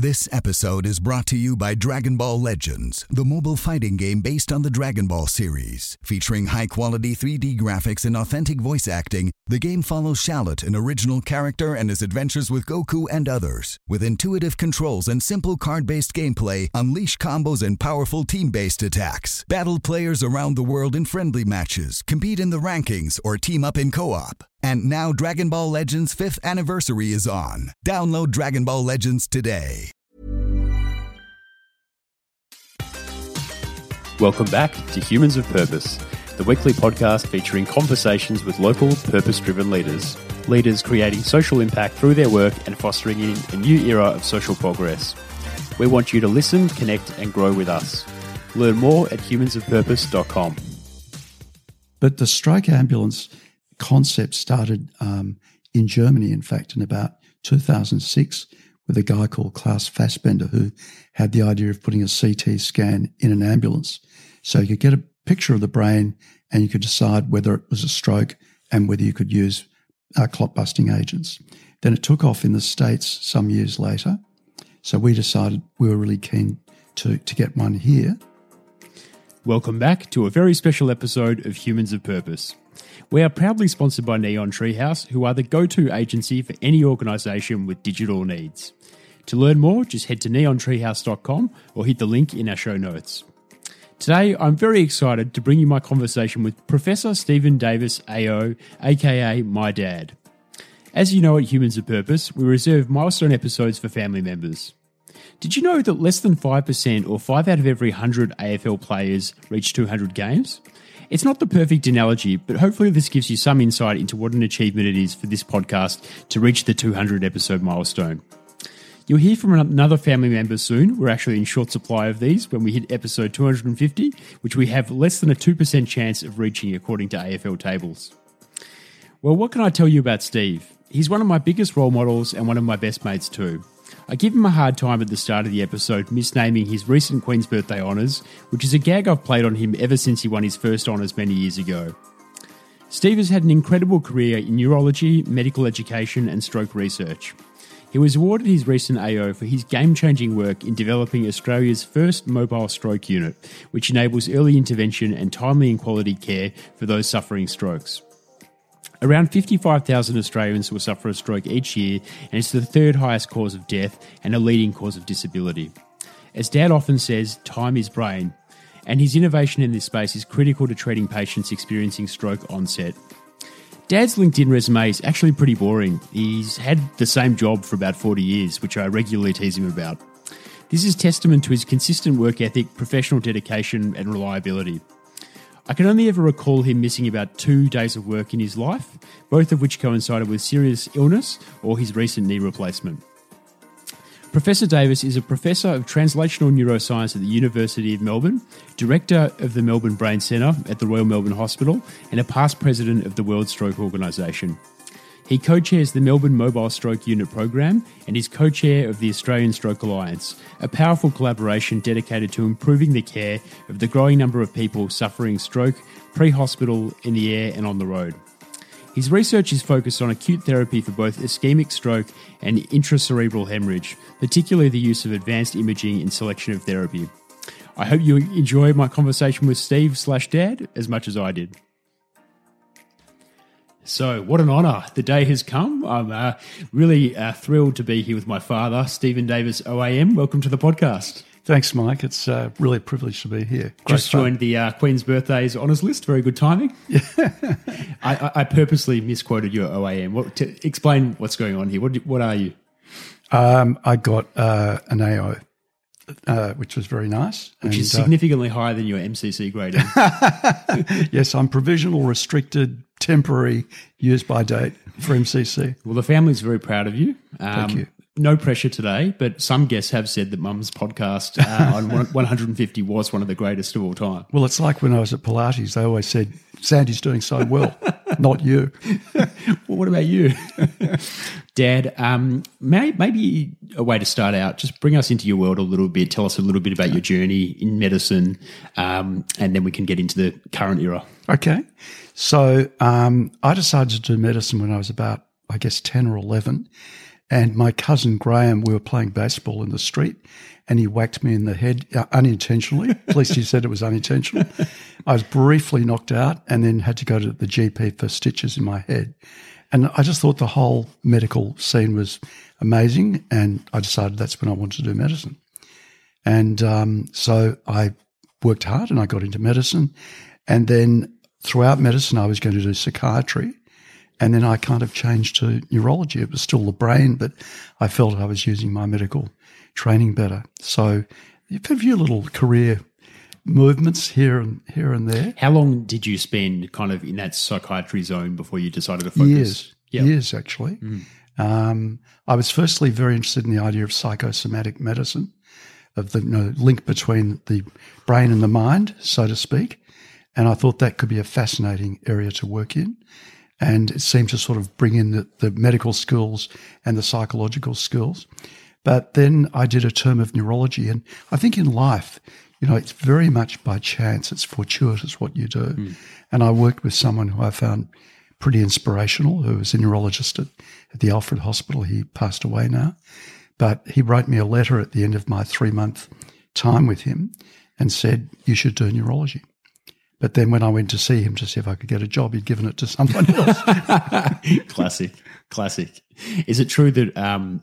This episode is brought to you by Dragon Ball Legends, the mobile fighting game based on the Dragon Ball series. Featuring high quality 3D graphics and authentic voice acting, the game follows Shallot, an original character, and his adventures with Goku and others. With intuitive controls and simple card based gameplay, unleash combos and powerful team based attacks. Battle players around the world in friendly matches, compete in the rankings, or team up in co op. And now Dragon Ball Legends 5th anniversary is on. Download Dragon Ball Legends today. Welcome back to Humans of Purpose, the weekly podcast featuring conversations with local, purpose driven leaders. Leaders creating social impact through their work and fostering in a new era of social progress. We want you to listen, connect, and grow with us. Learn more at humansofpurpose.com. But the stroke ambulance concept started um, in Germany, in fact, in about 2006 with a guy called Klaus Fassbender who had the idea of putting a CT scan in an ambulance. So you could get a picture of the brain and you could decide whether it was a stroke and whether you could use uh, clot busting agents. Then it took off in the States some years later. So we decided we were really keen to, to get one here. Welcome back to a very special episode of Humans of Purpose. We are proudly sponsored by Neon Treehouse, who are the go to agency for any organisation with digital needs. To learn more, just head to neontreehouse.com or hit the link in our show notes. Today, I'm very excited to bring you my conversation with Professor Stephen Davis AO, aka my dad. As you know at Humans of Purpose, we reserve milestone episodes for family members. Did you know that less than 5% or 5 out of every 100 AFL players reach 200 games? It's not the perfect analogy, but hopefully this gives you some insight into what an achievement it is for this podcast to reach the 200 episode milestone. You'll hear from another family member soon. We're actually in short supply of these when we hit episode 250, which we have less than a 2% chance of reaching according to AFL tables. Well, what can I tell you about Steve? He's one of my biggest role models and one of my best mates too. I give him a hard time at the start of the episode, misnaming his recent Queen's Birthday honours, which is a gag I've played on him ever since he won his first honours many years ago. Steve has had an incredible career in neurology, medical education, and stroke research. He was awarded his recent AO for his game changing work in developing Australia's first mobile stroke unit, which enables early intervention and timely and quality care for those suffering strokes. Around 55,000 Australians will suffer a stroke each year, and it's the third highest cause of death and a leading cause of disability. As Dad often says, time is brain, and his innovation in this space is critical to treating patients experiencing stroke onset. Dad's LinkedIn resume is actually pretty boring. He's had the same job for about 40 years, which I regularly tease him about. This is testament to his consistent work ethic, professional dedication, and reliability. I can only ever recall him missing about two days of work in his life, both of which coincided with serious illness or his recent knee replacement. Professor Davis is a professor of translational neuroscience at the University of Melbourne, director of the Melbourne Brain Centre at the Royal Melbourne Hospital, and a past president of the World Stroke Organisation. He co chairs the Melbourne Mobile Stroke Unit program and is co chair of the Australian Stroke Alliance, a powerful collaboration dedicated to improving the care of the growing number of people suffering stroke pre hospital, in the air, and on the road. His research is focused on acute therapy for both ischemic stroke and intracerebral hemorrhage, particularly the use of advanced imaging in selection of therapy. I hope you enjoy my conversation with Steve slash Dad as much as I did. So, what an honour. The day has come. I'm uh, really uh, thrilled to be here with my father, Stephen Davis, OAM. Welcome to the podcast. Thanks, Mike. It's uh, really a privilege to be here. Great Just fun. joined the uh, Queen's Birthdays honours list. Very good timing. Yeah. I, I, purposely misquoted your OAM. What, to explain what's going on here. What, what are you? Um, I got uh, an AO uh, which was very nice. Which and, is uh, significantly uh, higher than your MCC grading. yes, I'm provisional, restricted, temporary, used by date for MCC. Well, the family's very proud of you. Um, Thank you. No pressure today, but some guests have said that Mum's podcast uh, on 150 was one of the greatest of all time. Well, it's like when I was at Pilates, they always said, Sandy's doing so well, not you. well, what about you? Dad, um, may, maybe a way to start out, just bring us into your world a little bit. Tell us a little bit about your journey in medicine, um, and then we can get into the current era. Okay. So um, I decided to do medicine when I was about, I guess, 10 or 11 And my cousin Graham, we were playing baseball in the street, and he whacked me in the head uh, unintentionally. At least he said it was unintentional. I was briefly knocked out, and then had to go to the GP for stitches in my head. And I just thought the whole medical scene was amazing, and I decided that's when I wanted to do medicine. And um, so I worked hard, and I got into medicine, and then throughout medicine, I was going to do psychiatry. And then I kind of changed to neurology. It was still the brain, but I felt I was using my medical training better. So a few little career movements here and here and there. How long did you spend kind of in that psychiatry zone before you decided to focus? Years, Yep. years actually. Mm. Um, I was firstly very interested in the idea of psychosomatic medicine, of the you know, link between the brain and the mind, so to speak. And I thought that could be a fascinating area to work in. And it seemed to sort of bring in the, the medical skills and the psychological skills. But then I did a term of neurology. And I think in life, you know, it's very much by chance, it's fortuitous what you do. And I worked with someone who I found pretty inspirational, who was a neurologist at, at the Alfred Hospital. He passed away now. But he wrote me a letter at the end of my three month time with him and said, You should do neurology. But then when I went to see him to see if I could get a job, he'd given it to someone else. classic, classic. Is it true that? Um,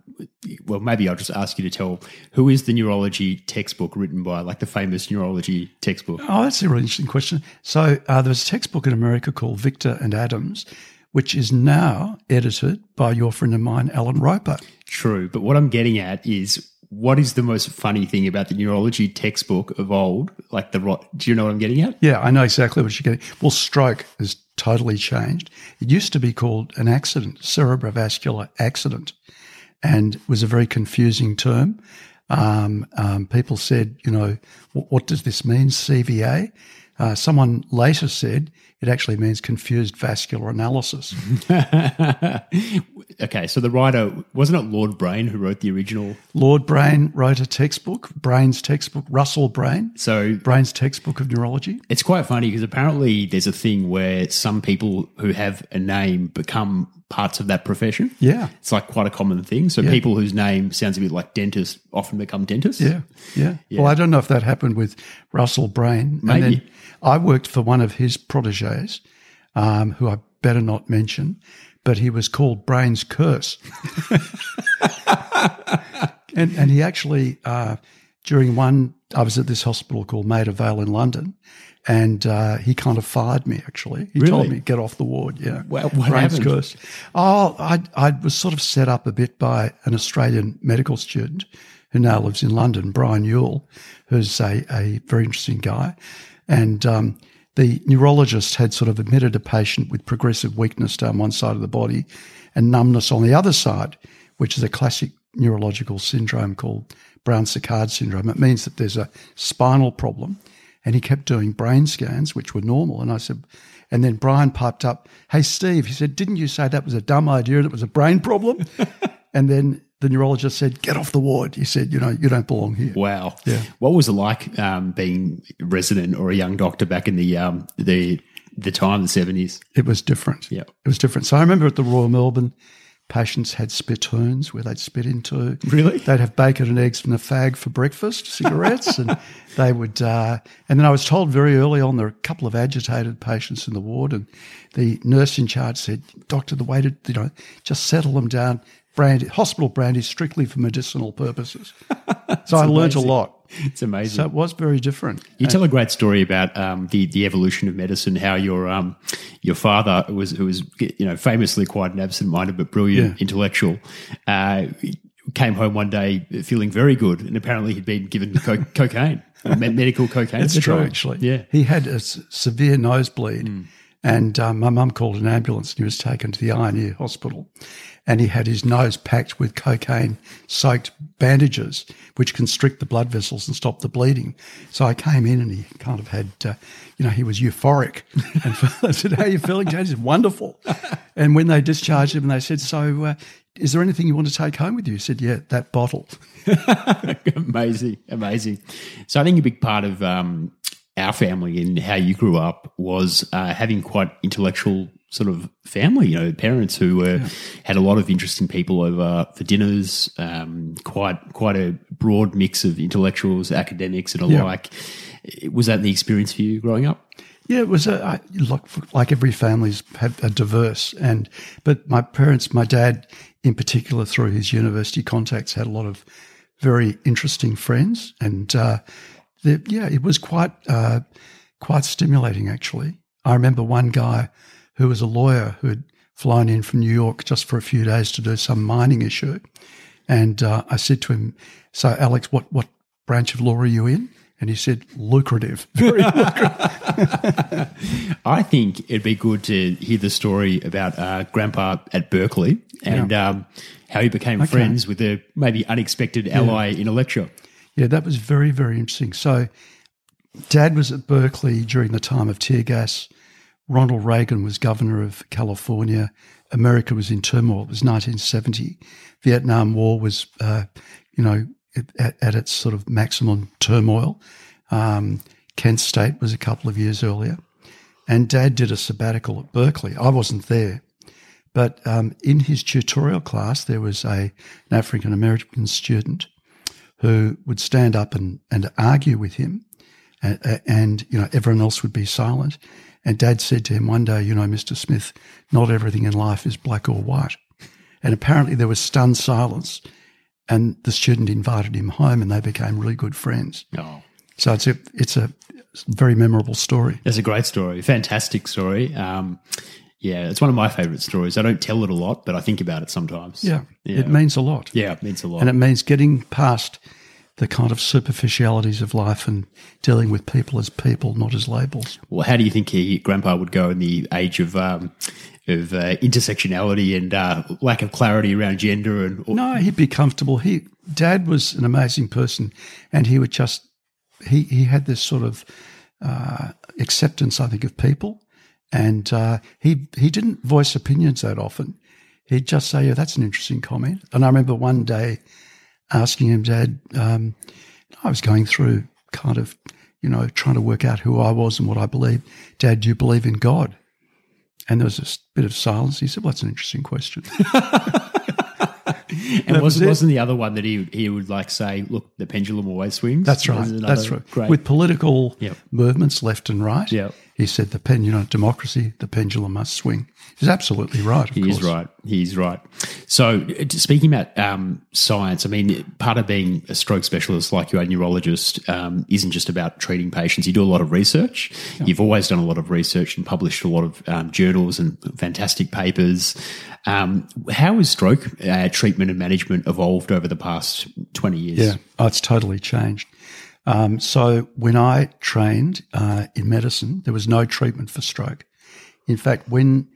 well, maybe I'll just ask you to tell who is the neurology textbook written by, like the famous neurology textbook. oh, that's a really interesting question. So uh, there was a textbook in America called Victor and Adams, which is now edited by your friend of mine, Allan Ropper. True, but what I'm getting at is what is the most funny thing about the neurology textbook of old? Like the. Do you know what I'm getting at? Yeah, I know exactly what you're getting. Well, stroke has totally changed. It used to be called an accident, cerebrovascular accident, and was a very confusing term. Um, um, people said, you know, what, does this mean, CVA? Uh, someone later said it actually means confused vascular analysis. okay, so the writer wasn't it Lord Brain who wrote the original? Lord Brain wrote a textbook, Brain's textbook, Russell Brain, So Brain's textbook of neurology. it's quite funny because apparently there's a thing where some people who have a name become parts of that profession. Yeah. It's like quite a common thing. So people whose name sounds a bit like dentist often become dentists. Yeah, yeah, Well, I don't know if that happened with Russell Brain. Maybe. I worked for one of his proteges, um, who I better not mention, but he was called Brain's Curse. and, and he actually, uh, during one, I was at this hospital called Maida Vale in London, and uh, he kind of fired me, actually. He told Really? me, get off the ward, yeah. Well, what Brain's happened? Curse. Oh, I, I was sort of set up a bit by an Australian medical student who now lives in London, Brian Yule, who's a, a very interesting guy. And um, the neurologist had sort of admitted a patient with progressive weakness down one side of the body and numbness on the other side, which is a classic neurological syndrome called Brown Séquard syndrome. It means that there's a spinal problem. And he kept doing brain scans, which were normal. And I said, and then Brian piped up, Hey, Steve, he said, Didn't you say that was a dumb idea and it was a brain problem? and then the neurologist said, Get off the ward. He said, You know, you don't belong here. Wow. Yeah. What was it like um, being a resident or a young doctor back in the um, the the time, the seventies? It was different. Yeah. It was different. So I remember at the Royal Melbourne, patients had spittoons where they'd spit into. Really? They'd have bacon and eggs from the fag for breakfast, cigarettes, and they would. Uh, and then I was told very early on there were a couple of agitated patients in the ward, and the nurse in charge said, "Doctor, the way to you know just settle them down." Brandy, hospital brandy, is strictly for medicinal purposes. so I learned a lot. It's amazing. So it was very different. You tell a great story about um, the the evolution of medicine. How your um, your father was who was you know famously quite an absent minded but brilliant Yeah. intellectual. Uh, came home one day feeling very good, and apparently he'd been given co- cocaine, medical cocaine. That's true, actually. Yeah. He had a s- severe nosebleed, and um, my mum called an ambulance and he was taken to the Eye and Ear Hospital. And he had his nose packed with cocaine soaked bandages, which constrict the blood vessels and stop the bleeding. So I came in and he kind of had, uh, you know, he was euphoric. And I said, How are you feeling, James? Said, Wonderful. And when they discharged him, and they said, So, uh, is there anything you want to take home with you? He said, Yeah, that bottle. amazing, amazing. So I think a big part of um, our family and how you grew up was uh, having quite intellectual sort of family, you know, parents who were had a lot of interesting people over for dinners, um, quite quite a broad mix of intellectuals, academics, and Yeah. alike. Was that the experience for you growing up? Yeah, it was a, I, like, like every family's had a diverse and, but my parents, my dad in particular, through his university contacts, had a lot of very interesting friends, and uh, the, yeah, it was quite uh, quite stimulating actually. I remember one guy who was a lawyer who had flown in from New York just for a few days to do some mining issue, and uh, I said to him, "So, Alex, what what branch of law are you in?" And he said, "Lucrative." Very lucrative." I think it'd be good to hear the story about uh, Grandpa at Berkeley and um, how he became friends with a maybe unexpected ally in a lecture. Yeah, that was very, very interesting. So, Dad was at Berkeley during the time of tear gas. Ronald Reagan was governor of California. America was in turmoil. It was 1970. Vietnam War was, uh, you know, at, at its sort of maximum turmoil. Um, Kent State was a couple of years earlier. And Dad did a sabbatical at Berkeley. I wasn't there. But um, in his tutorial class, there was a, an African American student who would stand up and, and argue with him, and, and you know everyone else would be silent. And Dad said to him one day, "You know, Mister Smith, not everything in life is black or white." And apparently there was stunned silence, and the student invited him home, and they became really good friends. Oh, So it's a it's a very memorable story. that's a great story. Fantastic story. Um, yeah, it's one of my favourite stories. I don't tell it a lot, but I think about it sometimes. Yeah, Yeah. it means a lot. Yeah, it means a lot. And it means getting past the kind of superficialities of life and dealing with people as people, not as labels. well, how do you think he, Grandpa would go in the age of um, of uh, intersectionality and uh, lack of clarity around gender and No, he'd be comfortable. He, Dad was an amazing person, and he would just he he had this sort of uh, acceptance, I think, of people, and uh, he he didn't voice opinions that often. He'd just say, "Yeah, that's an interesting comment." And I remember one day asking him, "Dad, um, I was going through kind of." You know, trying to work out who I was and what I believe. Dad, do you believe in God? And there was a bit of silence. He said, "Well, that's an interesting question." and was, was wasn't the other one that he he would like say, look, the pendulum always swings. That's right. That's right. Great. With political Yep. movements left and right, Yep. He said the pen, you know, democracy, the pendulum must swing. He's absolutely right. Of He course. is right. He's right. So, speaking about um, science, I mean, part of being a stroke specialist like you are a neurologist um, isn't just about treating patients. You do a lot of research. You've always done a lot of research and published a lot of um, journals and fantastic papers. Um, how has stroke uh, treatment and management evolved over the past 20 years? Yeah, oh, it's totally changed. Um, so when I trained uh, in medicine, there was no treatment for stroke. In fact, when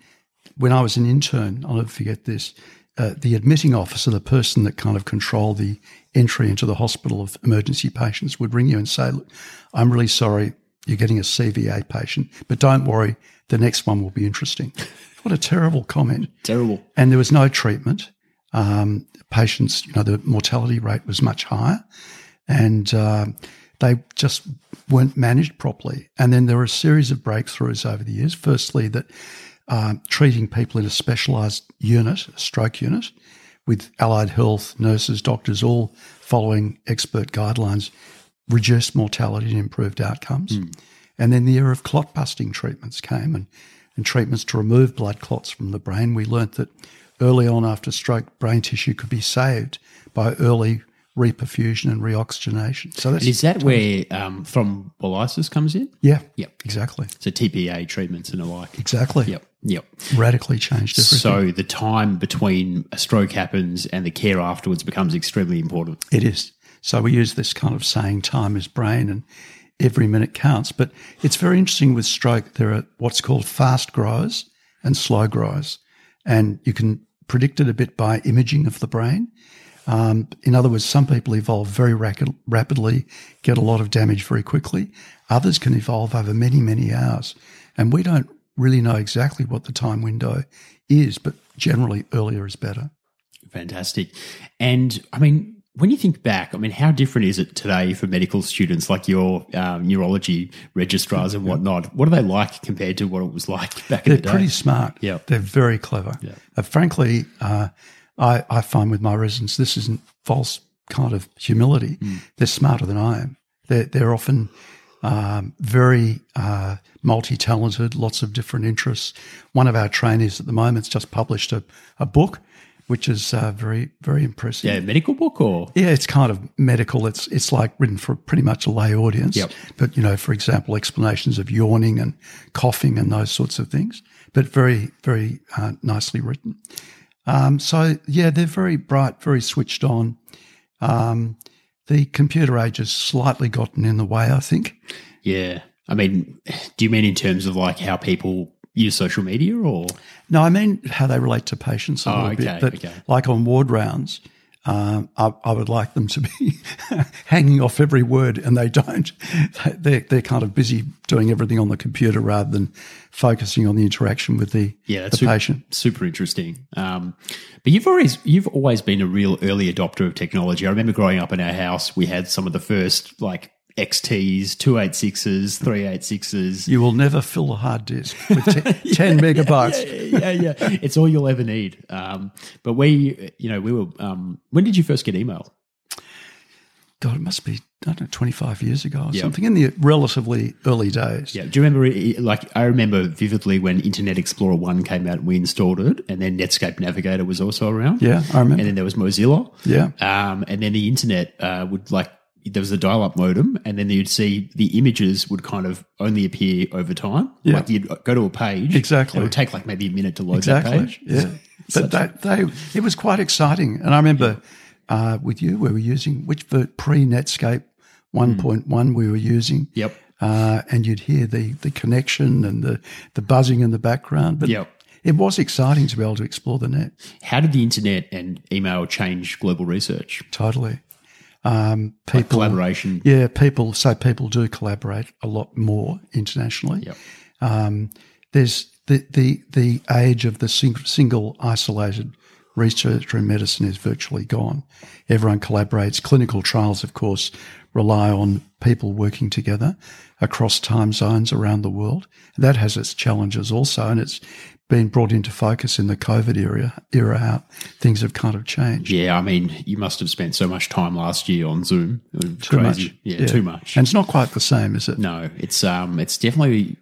when I was an intern, I'll never forget this. Uh, the admitting officer, the person that kind of controlled the entry into the hospital of emergency patients, would ring you and say, "Look, I'm really sorry, you're getting a CVA patient, but don't worry, the next one will be interesting." What a terrible comment. Terrible. And there was no treatment. Um, patients, you know, the mortality rate was much higher, and um they just weren't managed properly. And then there were a series of breakthroughs over the years. Firstly, that um, treating people in a specialised unit, a stroke unit, with allied health, nurses, doctors, all following expert guidelines, reduced mortality and improved outcomes. And then the era of clot busting treatments came and, and treatments to remove blood clots from the brain. We learnt that early on after stroke, brain tissue could be saved by early reperfusion and reoxygenation. So that's And is that where um, thrombolysis comes in? yeah, Yep. exactly, So TPA treatments and the like. exactly. Yep. Yep. Radically changed everything. So the time between a stroke happens and the care afterwards becomes extremely important. It is. So we use this kind of saying time is brain and every minute counts. But it's very interesting with stroke. There are what's called fast growers and slow growers. And you can predict it a bit by imaging of the brain. Um, in other words, some people evolve very rapid, rapidly, get a lot of damage very quickly. Others can evolve over many, many hours. And we don't really know exactly what the time window is, but generally earlier is better. Fantastic. And I mean, when you think back, I mean, how different is it today for medical students like your um, neurology registrars and whatnot? What are they like compared to what it was like back in They're the day? pretty smart. Yeah. They're very clever. Yeah. Uh, frankly, uh, I, I find with my residents, this isn't false kind of humility. Hmm. They're smarter than I am. They're, they're often um, very uh, multi talented, lots of different interests. One of our trainees at the moment's just published a, a book, which is uh, very, very impressive. yeah, medical book or Yeah, it's kind of medical. It's it's like written for pretty much a lay audience. Yep. But you know, for example, explanations of yawning and coughing and those sorts of things. But very very uh, nicely written. Um, so yeah, they're very bright, very switched on. Um, the computer age has slightly gotten in the way, I think. yeah. I mean, do you mean in terms of like how people use social media or No, I mean how they relate to patients a Oh, little okay, bit. But okay. like on ward rounds, um, I, I would like them to be hanging off every word, and they don't. They're, they're kind of busy doing everything on the computer rather than focusing on the interaction with the, Yeah, the super, patient. super interesting. Um, but you've always you've always been a real early adopter of technology. I remember growing up in our house, we had some of the first like XTs, two eight sixes, three eight sixes. You will never fill a hard disk with te- 10 megabytes. Yeah, yeah, yeah. It's all you'll ever need. Um, but we, you know, we were. Um, when did you first get email? God, it must be, I don't know, 25 years ago or Yeah. something in the relatively early days. Yeah. Do you remember? Like, I remember vividly when Internet Explorer One came out and we installed it, and then Netscape Navigator was also around. Yeah, I remember. And then there was Mozilla. Yeah. Um, and then the internet uh, would like there was a dial-up modem, and then you'd see the images would kind of only appear over time. Yeah. Like you'd go to a page, Exactly. It would take like maybe a minute to load Exactly. that page. Yeah. But that, they, it was quite exciting. And I remember uh, with you, we were using, which pre Netscape 1.1 we were using. Yep. Uh, and you'd hear the, the connection and the, the buzzing in the background. But Yep. it was exciting to be able to explore the net. How did the internet and email change global research? Totally. Um, people, Collaboration. yeah, people, so people do collaborate a lot more internationally. Yep. Um, there's the, the, the age of the sing, single isolated researcher in medicine is virtually gone. Everyone collaborates. Clinical trials, of course, rely on people working together across time zones around the world. That has its challenges also, and it's been brought into focus in the COVID era, era how things have kind of changed. Yeah, I mean, you must have spent so much time last year on Zoom. Too crazy. much. Yeah, too much. And it's not quite the same, is it? No, it's um, it's definitely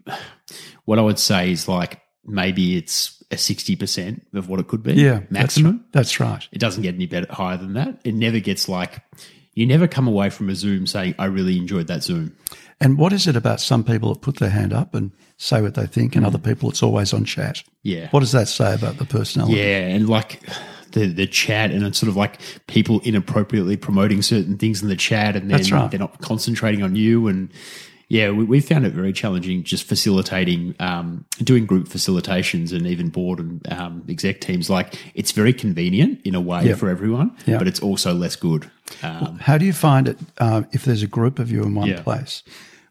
what I would say is like maybe it's a sixty percent of what it could be. Yeah, maximum. That's, that's right. It doesn't get any better higher than that. It never gets like you never come away from a Zoom saying I really enjoyed that Zoom. And what is it about some people that put their hand up and say what they think, and other people it's always on chat? Yeah. What does that say about the personality? Yeah, and like the the chat, and it's sort of like people inappropriately promoting certain things in the chat, and then right. they're not concentrating on you. And yeah, we, we found it very challenging just facilitating, um, doing group facilitations, and even board and um, exec teams. Like it's very convenient in a way Yeah. for everyone, Yeah. but it's also less good. Um, How do you find it uh, if there's a group of you in one Yeah. place,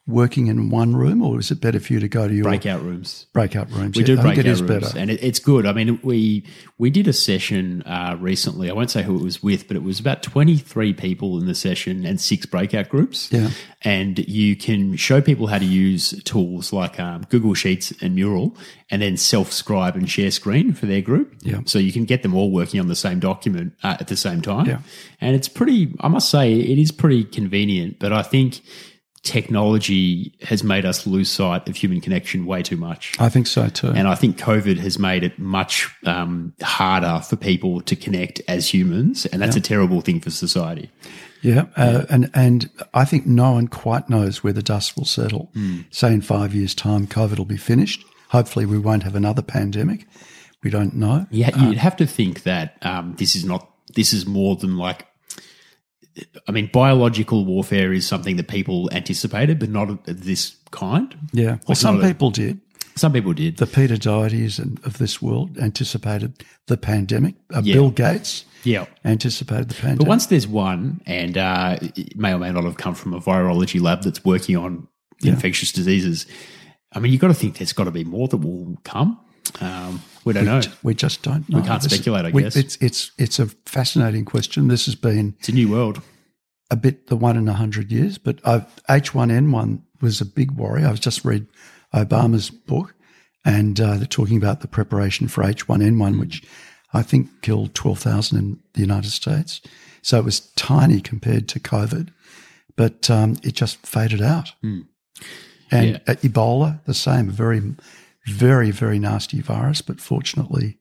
working in one room, or is it better for you to go to your breakout rooms. breakout rooms? We Yeah, do I think breakout it is rooms, better. and it, it's good. I mean, we we did a session uh, recently. I won't say who it was with, but it was about twenty three people in the session and six breakout groups. Yeah. and you can show people how to use tools like um, Google Sheets and Mural, and then self scribe and share screen for their group. Yeah. so you can get them all working on the same document uh, at the same time. Yeah. and it's pretty. I must say, it is pretty convenient. But I think technology has made us lose sight of human connection way too much. I think so too. And I think COVID has made it much um, harder for people to connect as humans, and that's a terrible thing for society. Yeah, uh, and and I think no one quite knows where the dust will settle. Hmm. Say in five years' time, COVID will be finished. Hopefully, we won't have another pandemic. We don't know. Yeah, you'd have to think that um, this is not. This is more than like. I mean, biological warfare is something that people anticipated, but not this kind. Yeah, well, some not a- people did. Some people did. The Peter and of this world anticipated the pandemic. Uh, Yeah. Bill Gates yeah. anticipated the pandemic. But once there's one, and uh, it may or may not have come from a virology lab that's working on infectious diseases, I mean, you've got to think there's got to be more that will come. Um, we don't know. We just don't know. We can't This is- speculate, I we- guess. It's, it's, it's a fascinating question. This has been It's a new world. a bit the one in a hundred years, but I've, H1N1 was a big worry. I was just read Obama's book, and uh, they're talking about the preparation for H1N1, which I think killed 12,000 in the United States. So it was tiny compared to COVID, but um, it just faded out. And Yeah. Ebola, the same, very, very, very nasty virus, but fortunately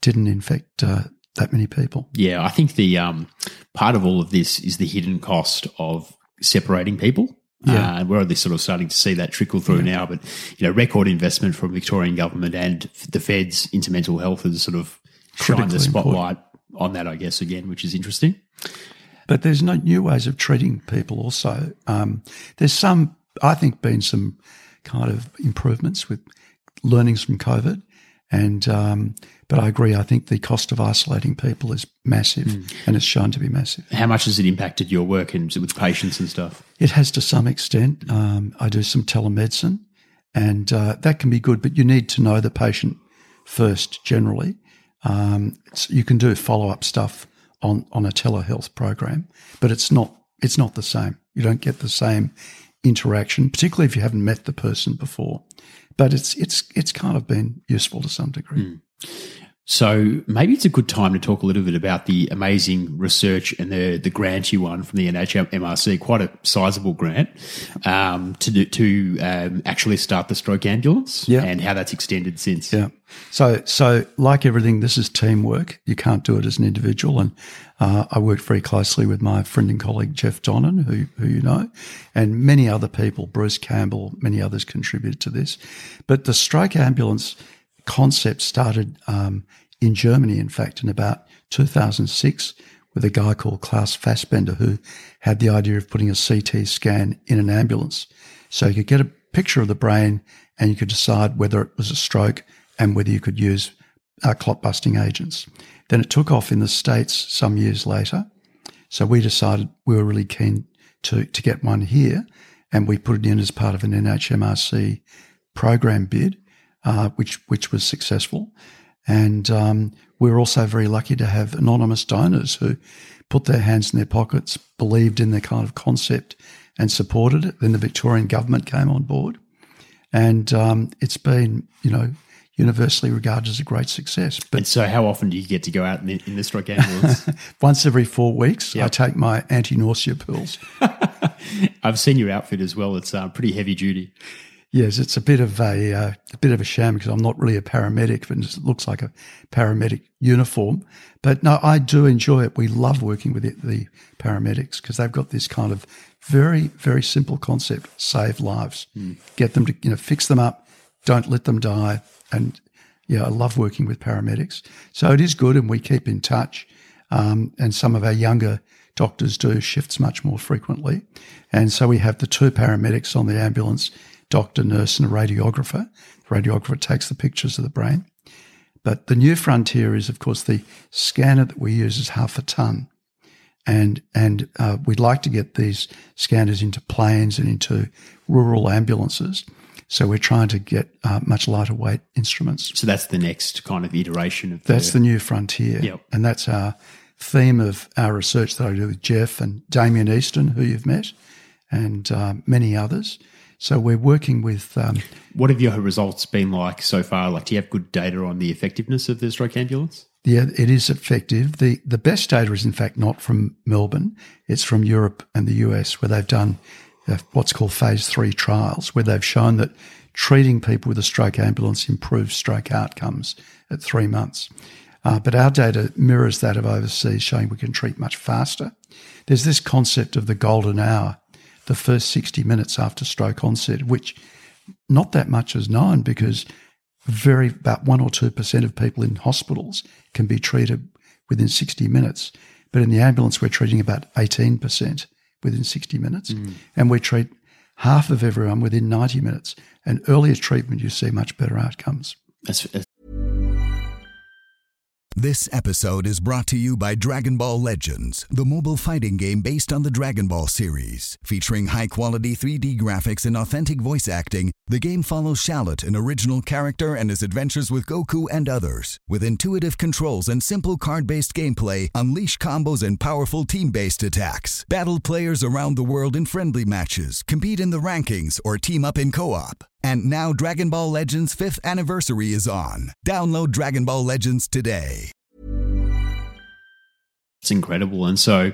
didn't infect uh, that many people. Yeah, I think the um, part of all of this is the hidden cost of separating people. Yeah. Uh, and we're only sort of starting to see that trickle through now. But you know, record investment from Victorian government and the feds into mental health has sort of shined the spotlight on that, I guess, again, which is interesting. But there's no new ways of treating people. Also, um, there's some, I think, been some kind of improvements with learnings from COVID, and um, but I agree. I think the cost of isolating people is massive, and it's shown to be massive. How much has it impacted your work and with patients and stuff? It has to some extent. Um, I do some telemedicine, and uh, that can be good, but you need to know the patient first. Generally, um, you can do follow up stuff on on a telehealth program, but it's not it's not the same. You don't get the same interaction, particularly if you haven't met the person before. But it's it's it's kind of been useful to some degree. Hmm. So maybe it's a good time to talk a little bit about the amazing research and the the grant you won from the NHMRC, quite a sizable grant, um, to do, to um, actually start the stroke ambulance, Yeah. and how that's extended since. Yeah. So, so like everything, this is teamwork. You can't do it as an individual. And uh, I worked very closely with my friend and colleague Geoff Donnan, who who you know, and many other people. Bruce Campbell, many others contributed to this. But the stroke ambulance concept started um, in Germany, in fact, in about 2006 with a guy called Klaus Fassbender who had the idea of putting a CT scan in an ambulance. So you could get a picture of the brain and you could decide whether it was a stroke and whether you could use uh, clot busting agents. Then it took off in the States some years later. So we decided we were really keen to, to get one here and we put it in as part of an NHMRC program bid, uh, which, which was successful. And um, we were also very lucky to have anonymous donors who put their hands in their pockets, believed in the kind of concept, and supported it. Then the Victorian government came on board, and um, it's been, you know, universally regarded as a great success. But And so, how often do you get to go out in the, in the stroke ambulance? once every four weeks, I take my anti-nausea pills. I've seen your outfit as well. It's uh, pretty heavy duty. Yes, it's a bit of a uh, a bit of a sham because I'm not really a paramedic, but it looks like a paramedic uniform. But no, I do enjoy it. We love working with the, the paramedics because they've got this kind of very very simple concept: save lives, get them to you know fix them up, don't let them die. And yeah, I love working with paramedics. So it is good, and we keep in touch. Um, and some of our younger doctors do shifts much more frequently. And so we have the two paramedics on the ambulance, doctor, nurse, and a radiographer. The radiographer takes the pictures of the brain. But the new frontier is, of course, the scanner that we use is half a ton. And, and uh, we'd like to get these scanners into planes and into rural ambulances. So we're trying to get uh, much lighter weight instruments. So that's the next kind of iteration of the, That's the new frontier. Yep. And that's our theme of our research that I do with Geoff and Damien Easton, who you've met, and uh, many others. So we're working with, um, What have your results been like so far? Like, do you have good data on the effectiveness of the stroke ambulance? yeah, it is effective. The, the best data is, in fact, not from Melbourne, it's from Europe and the US, where they've done uh, what's called phase three trials, where they've shown that treating people with a stroke ambulance improves stroke outcomes at three months. Uh, but our data mirrors that of overseas, showing we can treat much faster. There's this concept of the golden hour, the first 60 minutes after stroke onset, which not that much is known because very about one or two percent of people in hospitals can be treated within 60 minutes. But in the ambulance, we're treating about 18% within 60 minutes. Mm. And we treat half of everyone within 90 minutes. And earlier treatment, you see much better outcomes. That's This episode is brought to you by Dragon Ball Legends, the mobile fighting game based on the Dragon Ball series. Featuring high quality 3D graphics and authentic voice acting, the game follows Shallot, an original character, and his adventures with Goku and others. With intuitive controls and simple card based gameplay, unleash combos and powerful team based attacks. Battle players around the world in friendly matches, compete in the rankings, or team up in co op. And now Dragon Ball Legends 5th anniversary is on. Download Dragon Ball Legends today. It's incredible. And so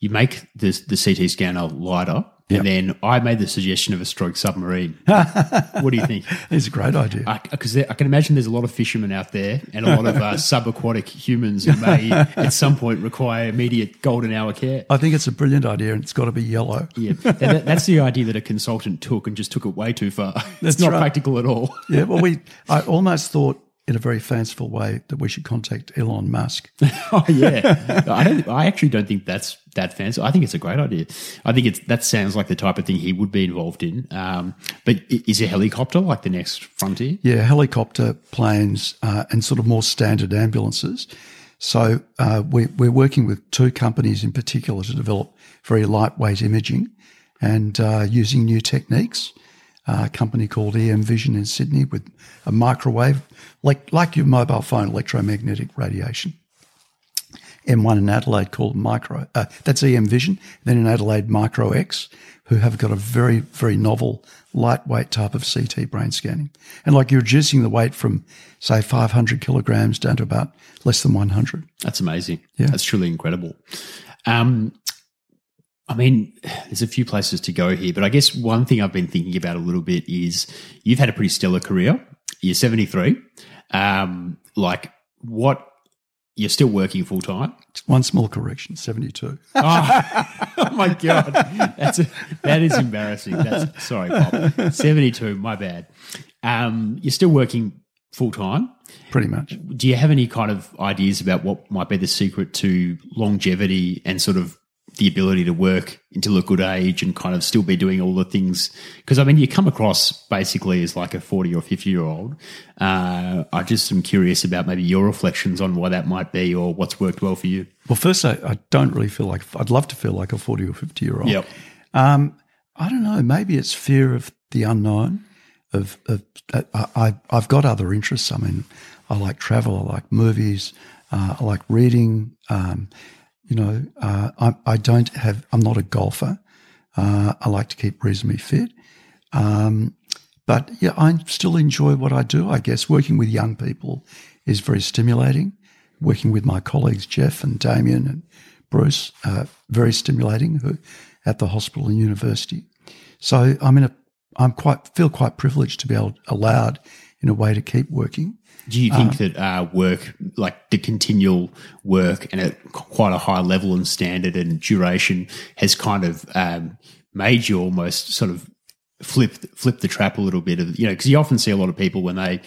you make the, the CT scanner lighter. Yep. And then I made the suggestion of a stroke submarine. what do you think? It's a great idea. Because I, can imagine there's a lot of fishermen out there and a lot of uh, subaquatic humans who may at some point require immediate golden hour care. I think it's a brilliant idea and it's got to be yellow. Yeah, that, that's the idea that a consultant took and just took it way too far. It's That's not right. practical at all. Yeah, well, we I almost thought in a very fanciful way that we should contact Elon Musk. Oh yeah, I don't. I actually don't think that's that fancy. I think it's a great idea. I think it's that sounds like the type of thing he would be involved in. Um, but is a helicopter like the next frontier? Yeah, helicopter, planes, uh, and sort of more standard ambulances. So uh, we, we're working with two companies in particular to develop very lightweight imaging and uh, using new techniques. Uh, a company called EM Vision in Sydney with a microwave, like like your mobile phone, electromagnetic radiation. M1 in Adelaide called Micro. Uh, that's EM Vision. Then in Adelaide, Micro X, who have got a very, very novel, lightweight type of CT brain scanning. And like you're reducing the weight from, say, 500 kilograms down to about less than 100. That's amazing. Yeah. That's truly incredible. Um, I mean, there's a few places to go here, but I guess one thing I've been thinking about a little bit is you've had a pretty stellar career. You're 73. Um, like, what? You're still working full time. One small correction, 72. Oh, oh my god, that's a, that is embarrassing. That's sorry, Pop. Seventy-two. My bad. Um, you're still working full time. Pretty much. Do you have any kind of ideas about what might be the secret to longevity and sort of the ability to work until a good age and kind of still be doing all the things? Because I mean, you come across basically as like a forty or fifty year old. Uh, I just am curious about maybe your reflections on why that might be or what's worked well for you. Well, first, I, I don't really feel like, I'd love to feel like a 40 or 50 year old. Yep. Um, I don't know. Maybe it's fear of the unknown. Of, of uh, I, I, I've got other interests. I mean, I like travel. I like movies. Uh, I like reading. Um, you know, uh, I, I don't have. I'm not a golfer. Uh, I like to keep reasonably fit. Um, but yeah, I still enjoy what I do. I guess working with young people is very stimulating. Working with my colleagues Geoff and Damien and Bruce, uh, very stimulating. Who at the hospital and university. So I'm in a. I'm quite feel quite privileged to be able, allowed in a way to keep working. Do you think that uh, work, like the continual work and at quite a high level and standard and duration, has kind of um, made you almost sort of flip flip the trap a little bit of you know because you often see a lot of people when they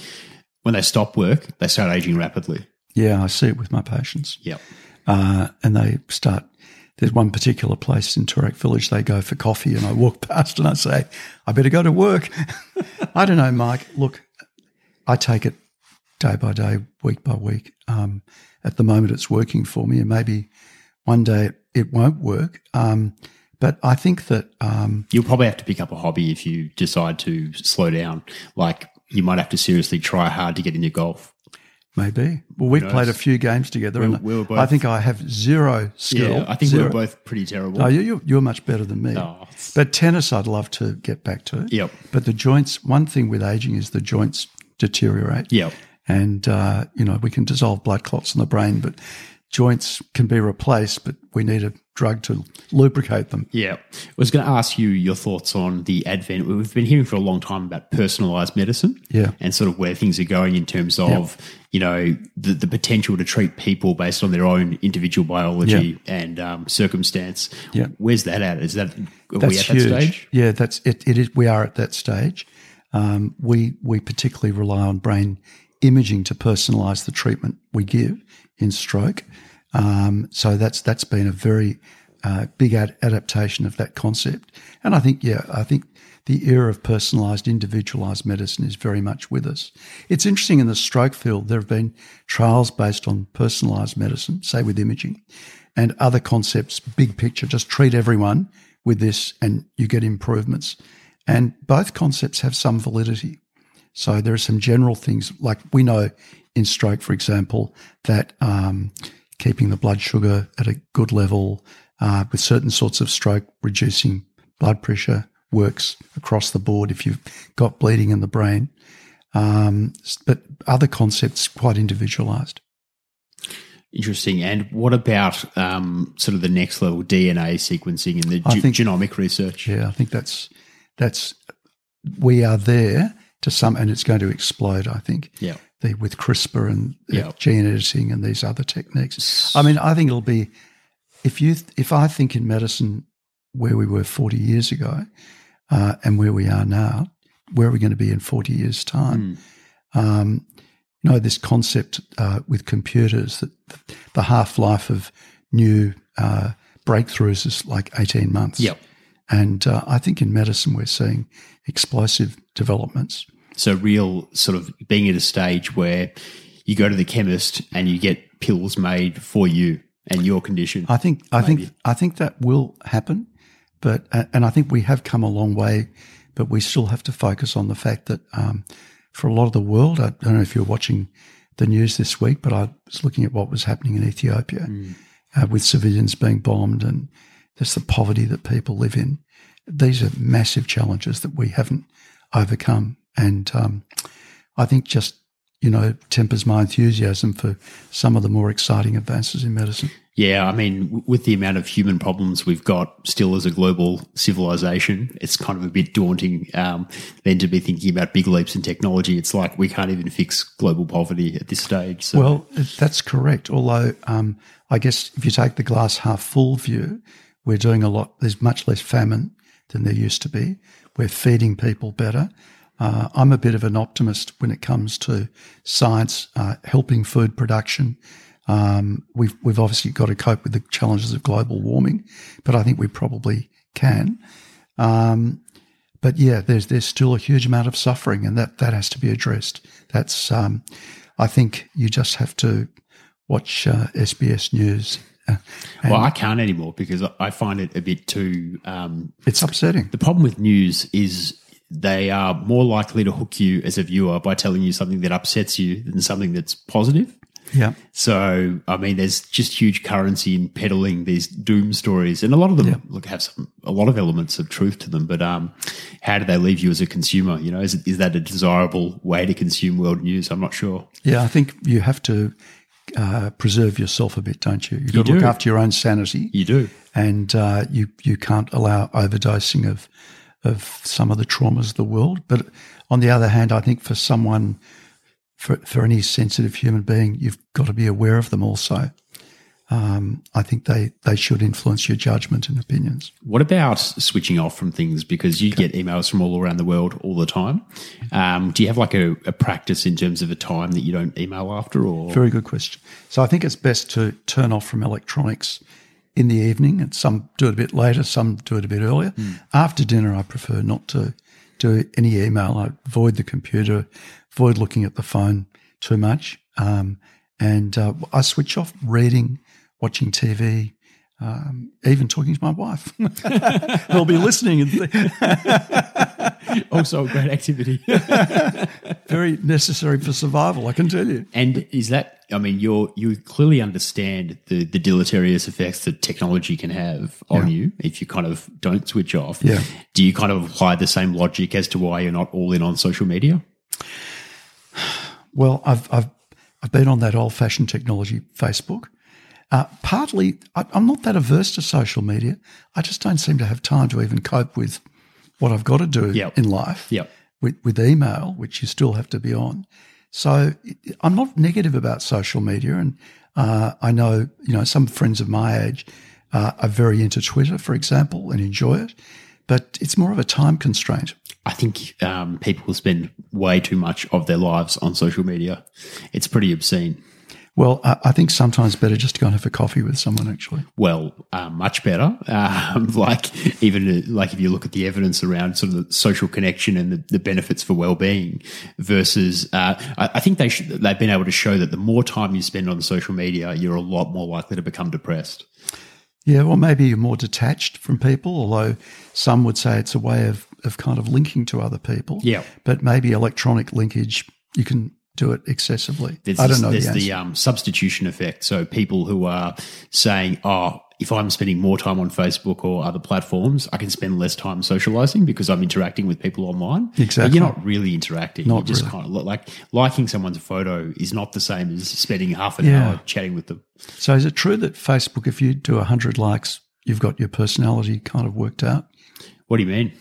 when they stop work they start aging rapidly. Yeah, I see it with my patients. Yep. uh, and they start. There's one particular place in Toorak Village. They go for coffee, and I walk past and I say, "I better go to work." I don't know, Mike. Look, I take it day by day, week by week. Um, at the moment, it's working for me, and maybe one day it, won't work. Um, but I think that um, You'll probably have to pick up a hobby if you decide to slow down. Like you might have to seriously try hard to get into golf. maybe. Well, we've played a few games together, We- and we were both- I think I have zero skill. Yeah, I think zero. we're both pretty terrible. No, you- you're much better than me. Oh, but tennis, I'd love to get back to. Yep. But the joints, one thing with aging is the joints deteriorate. Yep. And, uh, you know, we can dissolve blood clots in the brain, but joints can be replaced, but we need a drug to lubricate them. Yeah. I was going to ask you your thoughts on the advent. We've been hearing for a long time about personalized medicine Yeah. and sort of where things are going in terms of, you know, the, the potential to treat people based on their own individual biology and um, circumstance. Yeah. Where's that at? Is that, are That's we at huge. that stage? Yeah, that's it. It is. We are at that stage. Um, we we particularly rely on brain imaging to personalise the treatment we give in stroke. Um, so that's that's been a very uh, big ad- adaptation of that concept. And I think, yeah, I think the era of personalised, individualised medicine is very much with us. It's interesting in the stroke field, there have been trials based on personalised medicine, say with imaging, and other concepts, big picture, just treat everyone with this and you get improvements. And both concepts have some validity. So there are some general things like we know in stroke, for example, that um, keeping the blood sugar at a good level uh, with certain sorts of stroke, reducing blood pressure works across the board if you've got bleeding in the brain. Um, but other concepts quite individualized. Interesting. And what about um, sort of the next level DNA sequencing and the ge- think, genomic research? Yeah, I think that's that's we are there to some, and it's going to explode. I think. Yeah. The, with CRISPR and yeah. gene editing and these other techniques. I mean, I think it'll be if you if I think in medicine where we were forty years ago uh, and where we are now, where are we going to be in forty years' time? Mm. Um, you know, this concept uh, with computers that the half life of new uh, breakthroughs is like 18 months. Yep. And uh, I think in medicine, we're seeing explosive developments. So, real sort of being at a stage where you go to the chemist and you get pills made for you and your condition. I think, I maybe. think, I think that will happen, but and I think we have come a long way, but we still have to focus on the fact that um, for a lot of the world, I don't know if you're watching the news this week, but I was looking at what was happening in Ethiopia mm. uh, with civilians being bombed and just the poverty that people live in. These are massive challenges that we haven't overcome. And um, I think just, you know, tempers my enthusiasm for some of the more exciting advances in medicine. Yeah, I mean, with the amount of human problems we've got still as a global civilization, it's kind of a bit daunting um, then to be thinking about big leaps in technology. It's like we can't even fix global poverty at this stage. So. Well, that's correct. Although, um, I guess if you take the glass half full view, we're doing a lot. There's much less famine than there used to be. We're feeding people better. Uh, I'm a bit of an optimist when it comes to science uh, helping food production um, we've we've obviously got to cope with the challenges of global warming, but I think we probably can. Um, but yeah, there's there's still a huge amount of suffering, and that that has to be addressed. That's um, I think you just have to watch uh, SBS News. Well, I can't anymore because I find it a bit too. Um, it's upsetting. The problem with news is they are more likely to hook you as a viewer by telling you something that upsets you than something that's positive. Yeah. So, I mean, there's just huge currency in peddling these doom stories, and a lot of them yeah. look have some a lot of elements of truth to them. But um, how do they leave you as a consumer? You know, is is that a desirable way to consume world news? I'm not sure. Yeah, I think you have to uh, preserve yourself a bit, don't you? You've got you to look after your own sanity. You do, and uh, you you can't allow overdosing of of some of the traumas of the world. But on the other hand, I think for someone for, for any sensitive human being, you've got to be aware of them also. Um, I think they, they should influence your judgment and opinions. What about switching off from things? Because you okay. get emails from all around the world all the time. Um, do you have like a, a, practice in terms of a time that you don't email after? Or very good question. So I think it's best to turn off from electronics in the evening, and some do it a bit later, some do it a bit earlier. Mm. After dinner, I prefer not to do any email. I avoid the computer, avoid looking at the phone too much. Um, and uh, I switch off reading, watching TV, um, even talking to my wife. They'll be listening. also a great activity. Very necessary for survival, I can tell you. And is that, I mean, you're, you clearly understand the, the deleterious effects that technology can have on yeah. you if you kind of don't switch off. Yeah. Do you kind of apply the same logic as to why you're not all in on social media? Well, I've, I've, I've been on that old fashioned technology, Facebook. Uh, partly, I, am not that averse to social media. I just don't seem to have time to even cope with what I've got to do yep. in life yep. with, with email, which you still have to be on. So I'm not negative about social media. And uh, I know, you know, some friends of my age uh, are very into Twitter, for example, and enjoy it. But it's more of a time constraint. I think um, people spend way too much of their lives on social media. It's pretty obscene. Well, I, I think sometimes better just to go and have a coffee with someone. Actually, Well, uh, much better. Um, like even uh, like if you look at the evidence around sort of the social connection and the, the benefits for well-being versus, uh, I, I think they should, they've been able to show that the more time you spend on social media, you're a lot more likely to become depressed. yeah. Well, maybe you're more detached from people, although some would say it's a way of of kind of linking to other people. Yeah. but maybe electronic linkage you can do it excessively. There's, I don't know there's the the, um, substitution effect. So people who are saying, "Oh, if I'm spending more time on Facebook or other platforms, I can spend less time socializing because I'm interacting with people online." But Exactly. you're not really interacting. Not you're just really. kind of look like liking someone's photo is not the same as spending half an Yeah. hour chatting with them. So is it true that Facebook, if you do hundred likes, you've got your personality kind of worked out? What do you mean?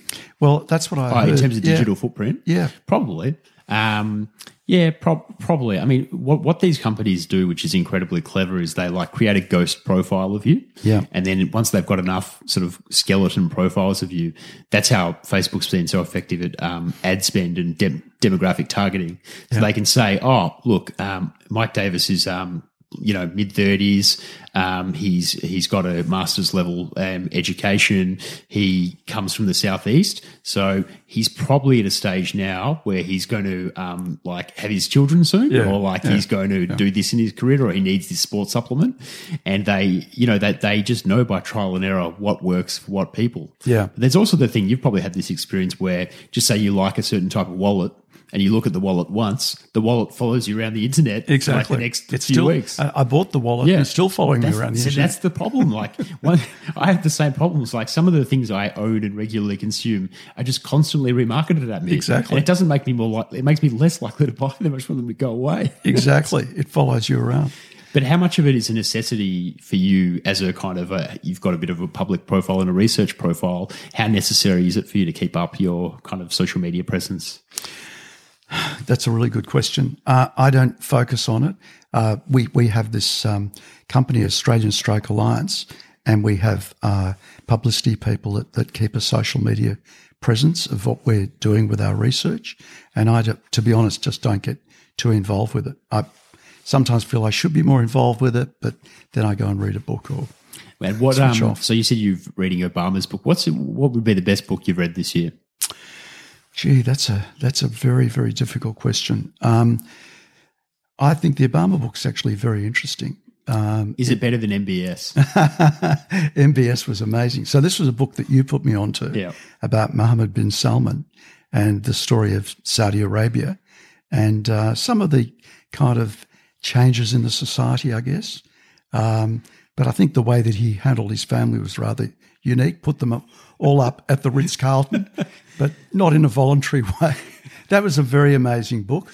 Well, that's what I Oh, in terms of Yeah. digital footprint? Yeah. Probably. Um, yeah, prob probably. I mean, what what these companies do, which is incredibly clever, is they like create a ghost profile of you. Yeah. And then once they've got enough sort of skeleton profiles of you, that's how Facebook's been so effective at um, ad spend and dem- demographic targeting. So they can say, oh, look, um, Mike Davis is. Um, you know, mid thirties. Um, he's he's got a master's level um, education. He comes from the southeast, so he's probably at a stage now where he's going to um, like have his children soon, Yeah, or like yeah, he's going to do this in his career, or he needs this sports supplement. And they, you know, that they just know by trial and error what works for what people. Yeah. But there's also the thing you've probably had this experience where just say you like a certain type of wallet. And you look at the wallet once, the wallet follows you around the internet Exactly. for like the next it's few still, weeks. I, I bought the wallet. Yeah. And it's still following that's, me around the so internet. that's the problem. Like, one, I have the same problems. Like, some of the things I own and regularly consume are just constantly remarketed at me. Exactly. And it doesn't make me more likely, it makes me less likely to buy them. I just want them to go away. exactly. It follows you around. But how much of it is a necessity for you as a kind of a, you've got a bit of a public profile and a research profile? How necessary is it for you to keep up your kind of social media presence? That's a really good question. Uh, I don't focus on it. Uh, we we have this um, company, Australian Stroke Alliance, and we have uh, publicity people that, that keep a social media presence of what we're doing with our research. And I, to be honest, just don't get too involved with it. I sometimes feel I should be more involved with it, but then I go and read a book or And what, um, off. so you said you've reading Obama's book. What's what would be the best book you've read this year? Gee, that's a that's a very very difficult question. Um, I think the Obama book's actually very interesting. Um, Is it better than MBS? MBS was amazing. So this was a book that you put me onto Yeah. about Mohammed bin Salman and the story of Saudi Arabia and uh, some of the kind of changes in the society, I guess. Um, but I think the way that he handled his family was rather unique. Put them up, all up at the Ritz Carlton, but not in a voluntary way. that was a very amazing book.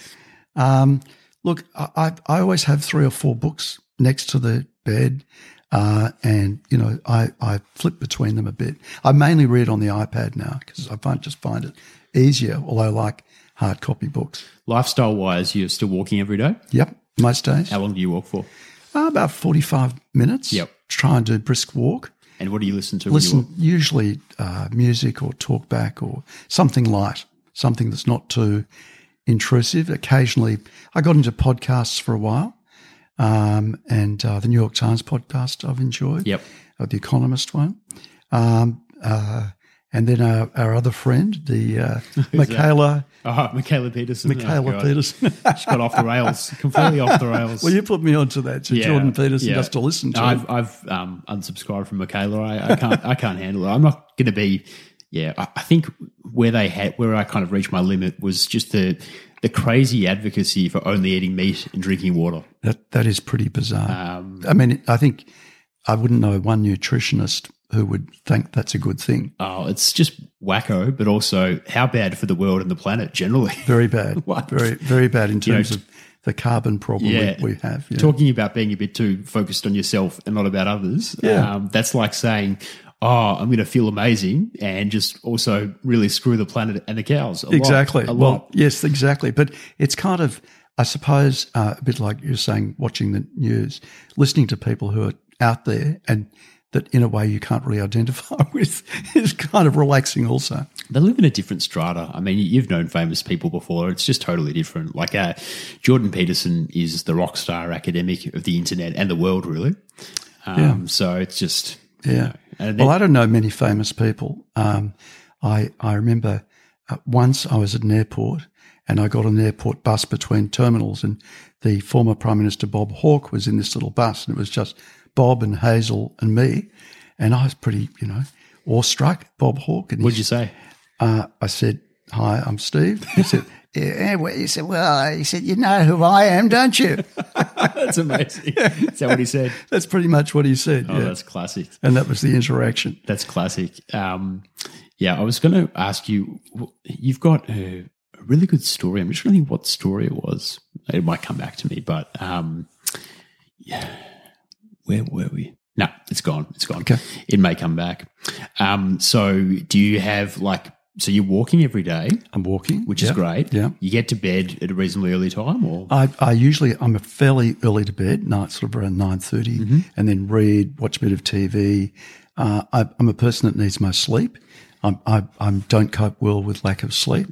Um, look, I, I, always have three or four books next to the bed, uh, and you know I, I flip between them a bit. I mainly read on the iPad now because I find just find it easier. Although I like hard copy books. Lifestyle wise, you're still walking every day. Yep, most days. How long do you walk for? Uh, about forty-five minutes. Yep. Try and do brisk walk. And what do you listen to? when you Listen, usually uh, music or talk back or something light, something that's not too intrusive. Occasionally, I got into podcasts for a while, um, and uh, the New York Times podcast I've enjoyed. Yep. uh, the Economist one, um, uh, and then our, our other friend, the uh, Mikhaila Oh, Mikhaila Peterson. Mikhaila Oh, Peterson. She got off the rails, completely off the rails. well, you put me onto that, so Yeah, Jordan Peterson yeah. just to listen to. I've, I've um, unsubscribed from Mikhaila. I, I can't. I can't handle it. I'm not going to be. Yeah, I, I think where they had where I kind of reached my limit was just the the crazy advocacy for only eating meat and drinking water. That that is pretty bizarre. Um, I mean, I think I wouldn't know one nutritionist who would think that's a good thing. Oh, it's just wacko, but also how bad for the world and the planet generally. Very bad. What? Very very bad in You know, terms of the carbon problem Yeah. we, we have. Yeah. Talking about being a bit too focused on yourself and not about others. Yeah. Um, that's like saying, oh, I'm going to feel amazing and just also really screw the planet and the cows. A lot, exactly. a well, lot. yes, exactly. But it's kind of, I suppose, uh, a bit like you're saying, watching the news, listening to people who are out there and that in a way you can't really identify with is kind of relaxing also. they live in a different strata. I mean, you've known famous people before. It's just totally different. Like uh, Jordan Peterson is the rock star academic of the internet and the world, really. Um, Yeah. So it's just Yeah. you know, and Well, I don't know many famous people. Um, I I remember uh, once I was at an airport and I got on an airport bus between terminals, and the former Prime Minister Bob Hawke was in this little bus, and it was just Bob and Hazel and me, and I was pretty, you know, awestruck. Bob Hawke, and what'd you say? uh, I said, "Hi, I'm Steve." He said. Yeah, well, he said, well, he said, you know who I am, don't you? That's amazing. Is that what he said? That's pretty much what he said. Oh, yeah. that's classic. And that was the interaction. That's classic. Um, yeah, I was going to ask you. You've got a, a really good story. I'm just think what story it was. It might come back to me, but um, yeah, where were we? No, it's gone. It's gone. Okay. It may come back. Um, so, do you have like? So you're walking every day, I'm walking. which is great. Yeah. You get to bed at a reasonably early time, or I, I usually I'm a fairly early to bed, night sort of around nine and then read, watch a bit of TV. Uh, I, I'm a person that needs my sleep. I'm, I I don't cope well with lack of sleep,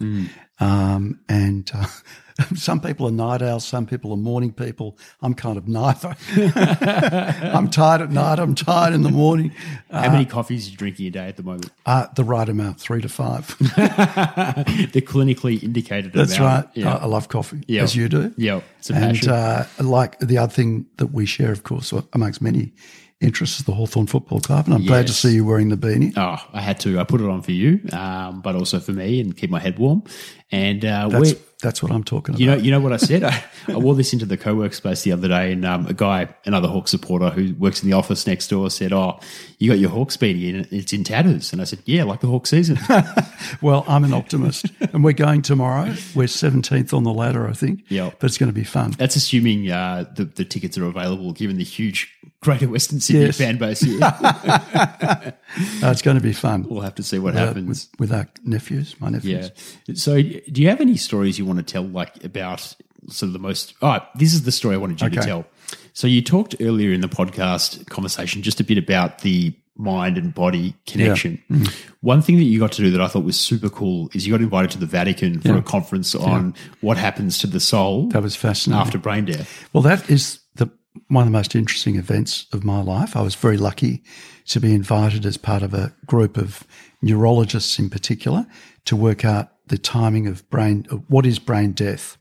um, and uh, some people are night owls, some people are morning people. I'm kind of neither. I'm tired at night. I'm tired in the morning. how many coffees are you drinking a day at the moment? Uh, the right amount, three to five. the clinically indicated That's amount. right. Yeah. I, I love coffee, Yeah. as you do. yeah. It's a And passion. uh, like the other thing that we share, of course, amongst many interests, is the Hawthorn Football Club. And I'm glad to see you wearing the beanie. Oh, I had to. I put it on for you, um, but also for me and keep my head warm. And uh, That's, we, that's what I'm talking about. you know, you know what I said. I, I wore this into the co-work space the other day, and um, a guy, another Hawk supporter who works in the office next door, said, "Oh, you got your Hawks beanie and it's in tatters." And I said, "Yeah, like the Hawk season." well, I'm an optimist. and we're going tomorrow. We're 17th on the ladder, I think. Yeah. But it's going to be fun. That's assuming uh, the the tickets are available, given the huge Greater Western Sydney Yes. fan base here. Uh, it's going to be fun. we'll have to see what Uh, happens. with, with our nephews, my nephews. Yeah. So, do you have any stories you want to tell, like about sort of the most? Oh, this is the story I wanted you to tell. So, you talked earlier in the podcast conversation just a bit about the mind and body connection. Mm. One thing that you got to do that I thought was super cool is you got invited to the Vatican for Yeah. a conference on what happens to the soul That was fascinating. after brain death. Well, that is the one of the most interesting events of my life. I was very lucky to be invited as part of a group of neurologists, in particular, to work out the timing of brain. What is brain death?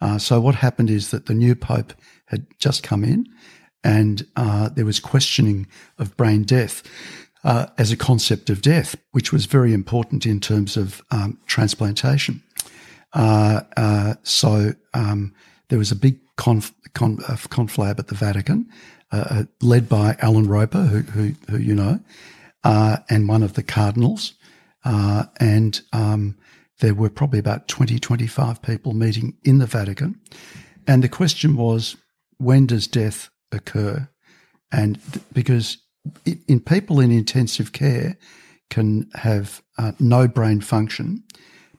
Uh, so what happened is that the new pope had just come in, and uh, there was questioning of brain death. Uh, as a concept of death, which was very important in terms of um, transplantation. Uh, uh, so um, there was a big conf, con, uh, conflab at the Vatican, led by Allan Ropper, who, who, who you know, and one of the cardinals. And um, there were probably about 20, 25 people meeting in the Vatican. And the question was, when does death occur? And th- because i- in people in intensive care can have uh, no brain function,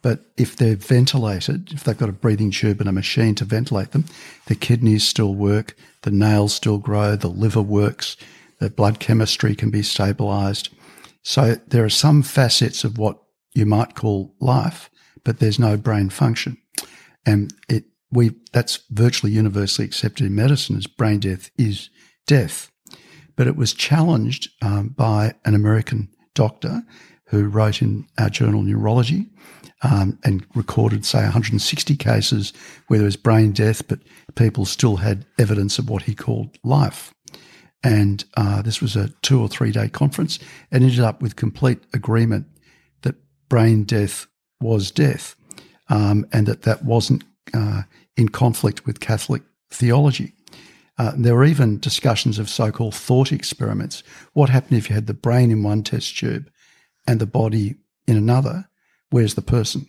but if they're ventilated, if they've got a breathing tube and a machine to ventilate them, the kidneys still work, the nails still grow, the liver works, the blood chemistry can be stabilized. So there are some facets of what you might call life, but there's no brain function. And it, we, that's virtually universally accepted in medicine as brain death is death. But it was challenged um, by an American doctor who wrote in our journal Neurology um, and recorded, say, 160 cases where there was brain death, but people still had evidence of what he called life. And uh, this was a two or three day conference and ended up with complete agreement brain death was death um, and that that wasn't uh, in conflict with Catholic theology. Uh, there were even discussions of so called thought experiments. What happened if you had the brain in one test tube and the body in another? Where's the person?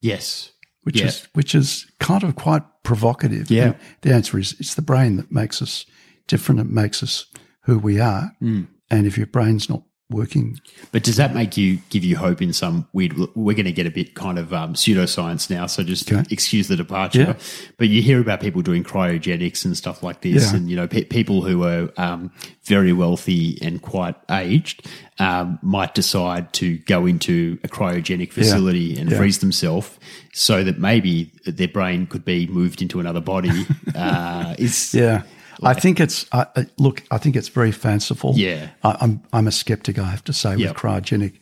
Yes. Which Yeah. is which is kind of quite provocative. Yeah. And the answer is it's the brain that makes us different. It makes us who we are. Mm. And if your brain's not working. But does that make you give you hope in some weird? We're going to get a bit kind of um, pseudoscience now, so just Okay. excuse the departure. Yeah. But you hear about people doing cryogenics and stuff like this, Yeah. and you know pe- people who are um, very wealthy and quite aged um, might decide to go into a cryogenic facility and Yeah. freeze themselves so that maybe their brain could be moved into another body. uh, Yeah. I think it's I I- look. I think it's very fanciful. Yeah. I, I'm I'm a skeptic. I have to say Yep. with cryogenic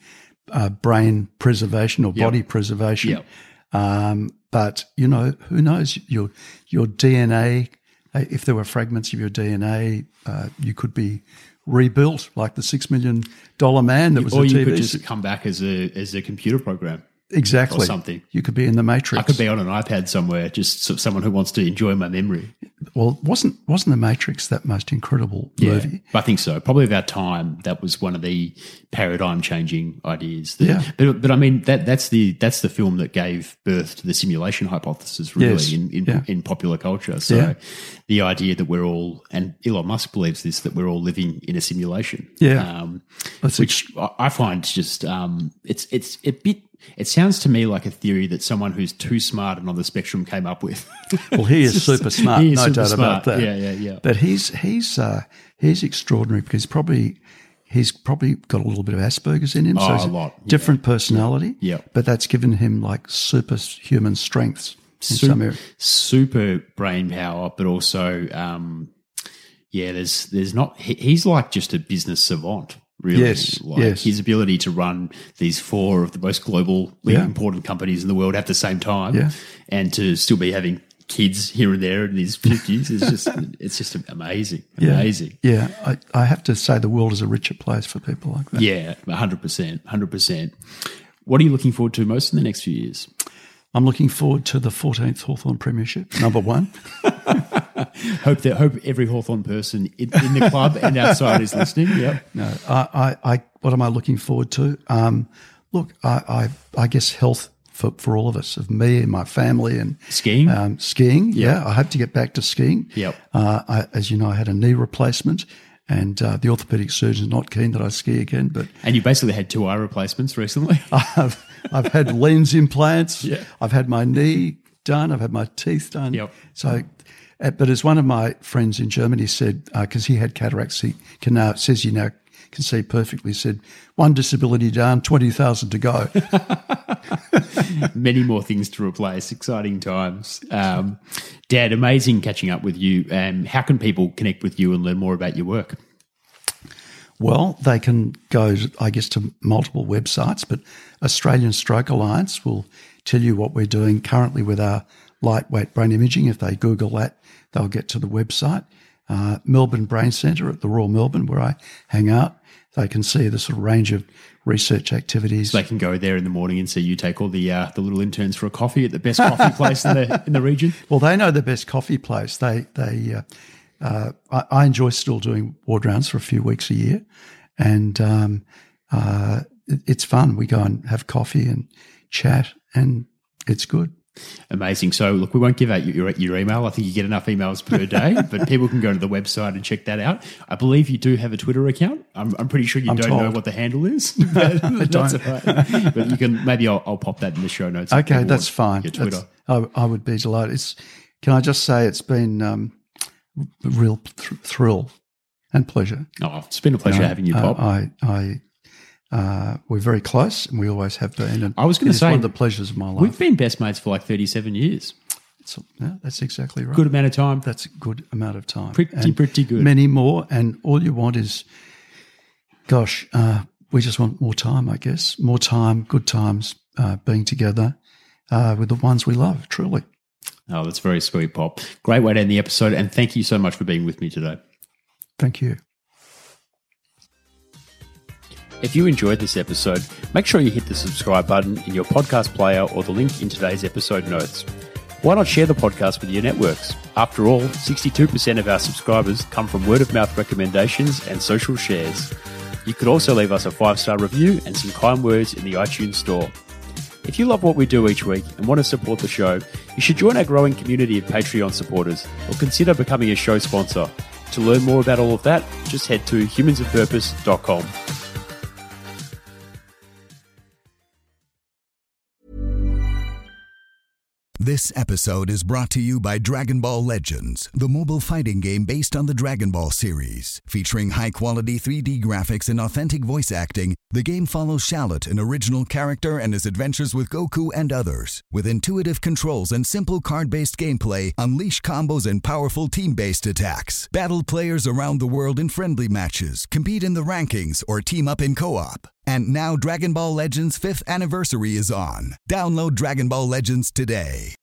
uh, brain preservation or Yep. body preservation. Yep. Um, but you know, who knows? Your your DNA. uh, If there were fragments of your DNA, uh, you could be rebuilt like the six million dollar man that was or you TV. could just come back as a as a computer program. Exactly or something. You could be in the Matrix. I could be on an iPad somewhere, just so- someone who wants to enjoy my memory. well, wasn't wasn't the Matrix that most incredible movie? I think so. Probably of our time, that was one of the paradigm changing ideas. That, Yeah. But, but I mean, that that's the that's the film that gave birth to the simulation hypothesis, really, Yes. in in, Yeah. in popular culture. So Yeah. the idea that we're all, and Elon Musk believes this, that we're all living in a simulation. Yeah. Um, which I I find just um, it's it's a bit. It sounds to me like a theory that someone who's too smart and on the spectrum came up with. Well, he is super smart, is no super doubt smart. about that. Yeah, yeah, yeah. But he's he's uh, he's extraordinary because probably he's probably got a little bit of Asperger's in him, Oh, so he's a lot, yeah. different personality. Yeah. but that's given him like superhuman strengths in Su- some area. super brain power, but also, um, yeah, there's there's not. he- He's like just a business savant, really. Yes, like yes. His ability to run these four of the most globally Yeah. important companies in the world at the same time, Yeah. and to still be having kids here and there in his fifties is just it's just amazing, Yeah, amazing. Yeah, I, I have to say the world is a richer place for people like that. Yeah, hundred percent, hundred percent. What are you looking forward to most in the next few years? I'm looking forward to the 14th Hawthorn Premiership, number one. Hope that hope every Hawthorn person in, in the club and outside is listening. Yep. No, I, I, I what am I looking forward to? Um, look, I, I, I guess health for, for all of us, of me and my family, and Skiing? um, skiing. Yeah, I hope to get back to skiing. Yep. Uh, I, as you know, I had a knee replacement, and uh, the orthopedic surgeon's not keen that I ski again. But And you basically had two eye replacements recently. I've I've had lens implants. Yeah. I've had my knee done. I've had my teeth done. Yep. So, but as one of my friends in Germany said, because he had cataracts, he can now says he now can see perfectly. Said one disability down, twenty thousand to go. Many more things to replace. Exciting times. Um, Dad, amazing catching up with you. Um, how can people connect with you and learn more about your work? Well, they can go, I guess, to multiple websites, but Australian Stroke Alliance will tell you what we're doing currently with our lightweight brain imaging. If they Google that, they'll get to the website. Uh, Melbourne Brain Centre at the Royal Melbourne, where I hang out, they can see the sort of range of research activities. They can go there in the morning and see you take all the uh, the little interns for a coffee at the best coffee place in the in the region. Well, they know the best coffee place. They they uh, uh, I, I enjoy still doing ward rounds for a few weeks a year, and um, uh, it, it's fun. We go and have coffee and chat, and it's good. Amazing. So, look, we won't give out your, your email. I think you get enough emails per day, but people can go to the website and check that out. I believe you do have a Twitter account. I'm, I'm pretty sure you I'm don't know what the handle is. But that's don't. all right. But you can maybe I'll, I'll pop that in the show notes. Okay, that's fine. Your Twitter. That's- I, I would be delighted. It's, can I just say it's been um, a real th- thrill and pleasure. oh, it's been a pleasure know, having you, Pop. I, I, uh, we're very close, and we always have been. And I was gonna say, one of the pleasures of my life. We've been best mates for like 37 years. Yeah, that's exactly right. Good amount of time. That's a good amount of time. Pretty, And pretty good. Many more, and all you want is, gosh, uh, we just want more time, I guess. More time, good times, uh, being together uh, with the ones we love, truly. Oh, that's very sweet, Pop. Great way to end the episode. And thank you so much for being with me today. Thank you. If you enjoyed this episode, make sure you hit the subscribe button in your podcast player or the link in today's episode notes. Why not share the podcast with your networks? After all, 62% of our subscribers come from word of mouth recommendations and social shares. You could also leave us a five star review and some kind words in the iTunes store. If you love what we do each week and want to support the show, you should join our growing community of Patreon supporters or consider becoming a show sponsor. To learn more about all of that, just head to humansofpurpose.com. This episode is brought to you by Dragon Ball Legends, the mobile fighting game based on the Dragon Ball series. Featuring high quality 3D graphics and authentic voice acting, the game follows Shallot, an original character, and his adventures with Goku and others. With intuitive controls and simple card based gameplay, unleash combos and powerful team based attacks. Battle players around the world in friendly matches, compete in the rankings, or team up in co op. And now Dragon Ball Legends 5th anniversary is on. Download Dragon Ball Legends today.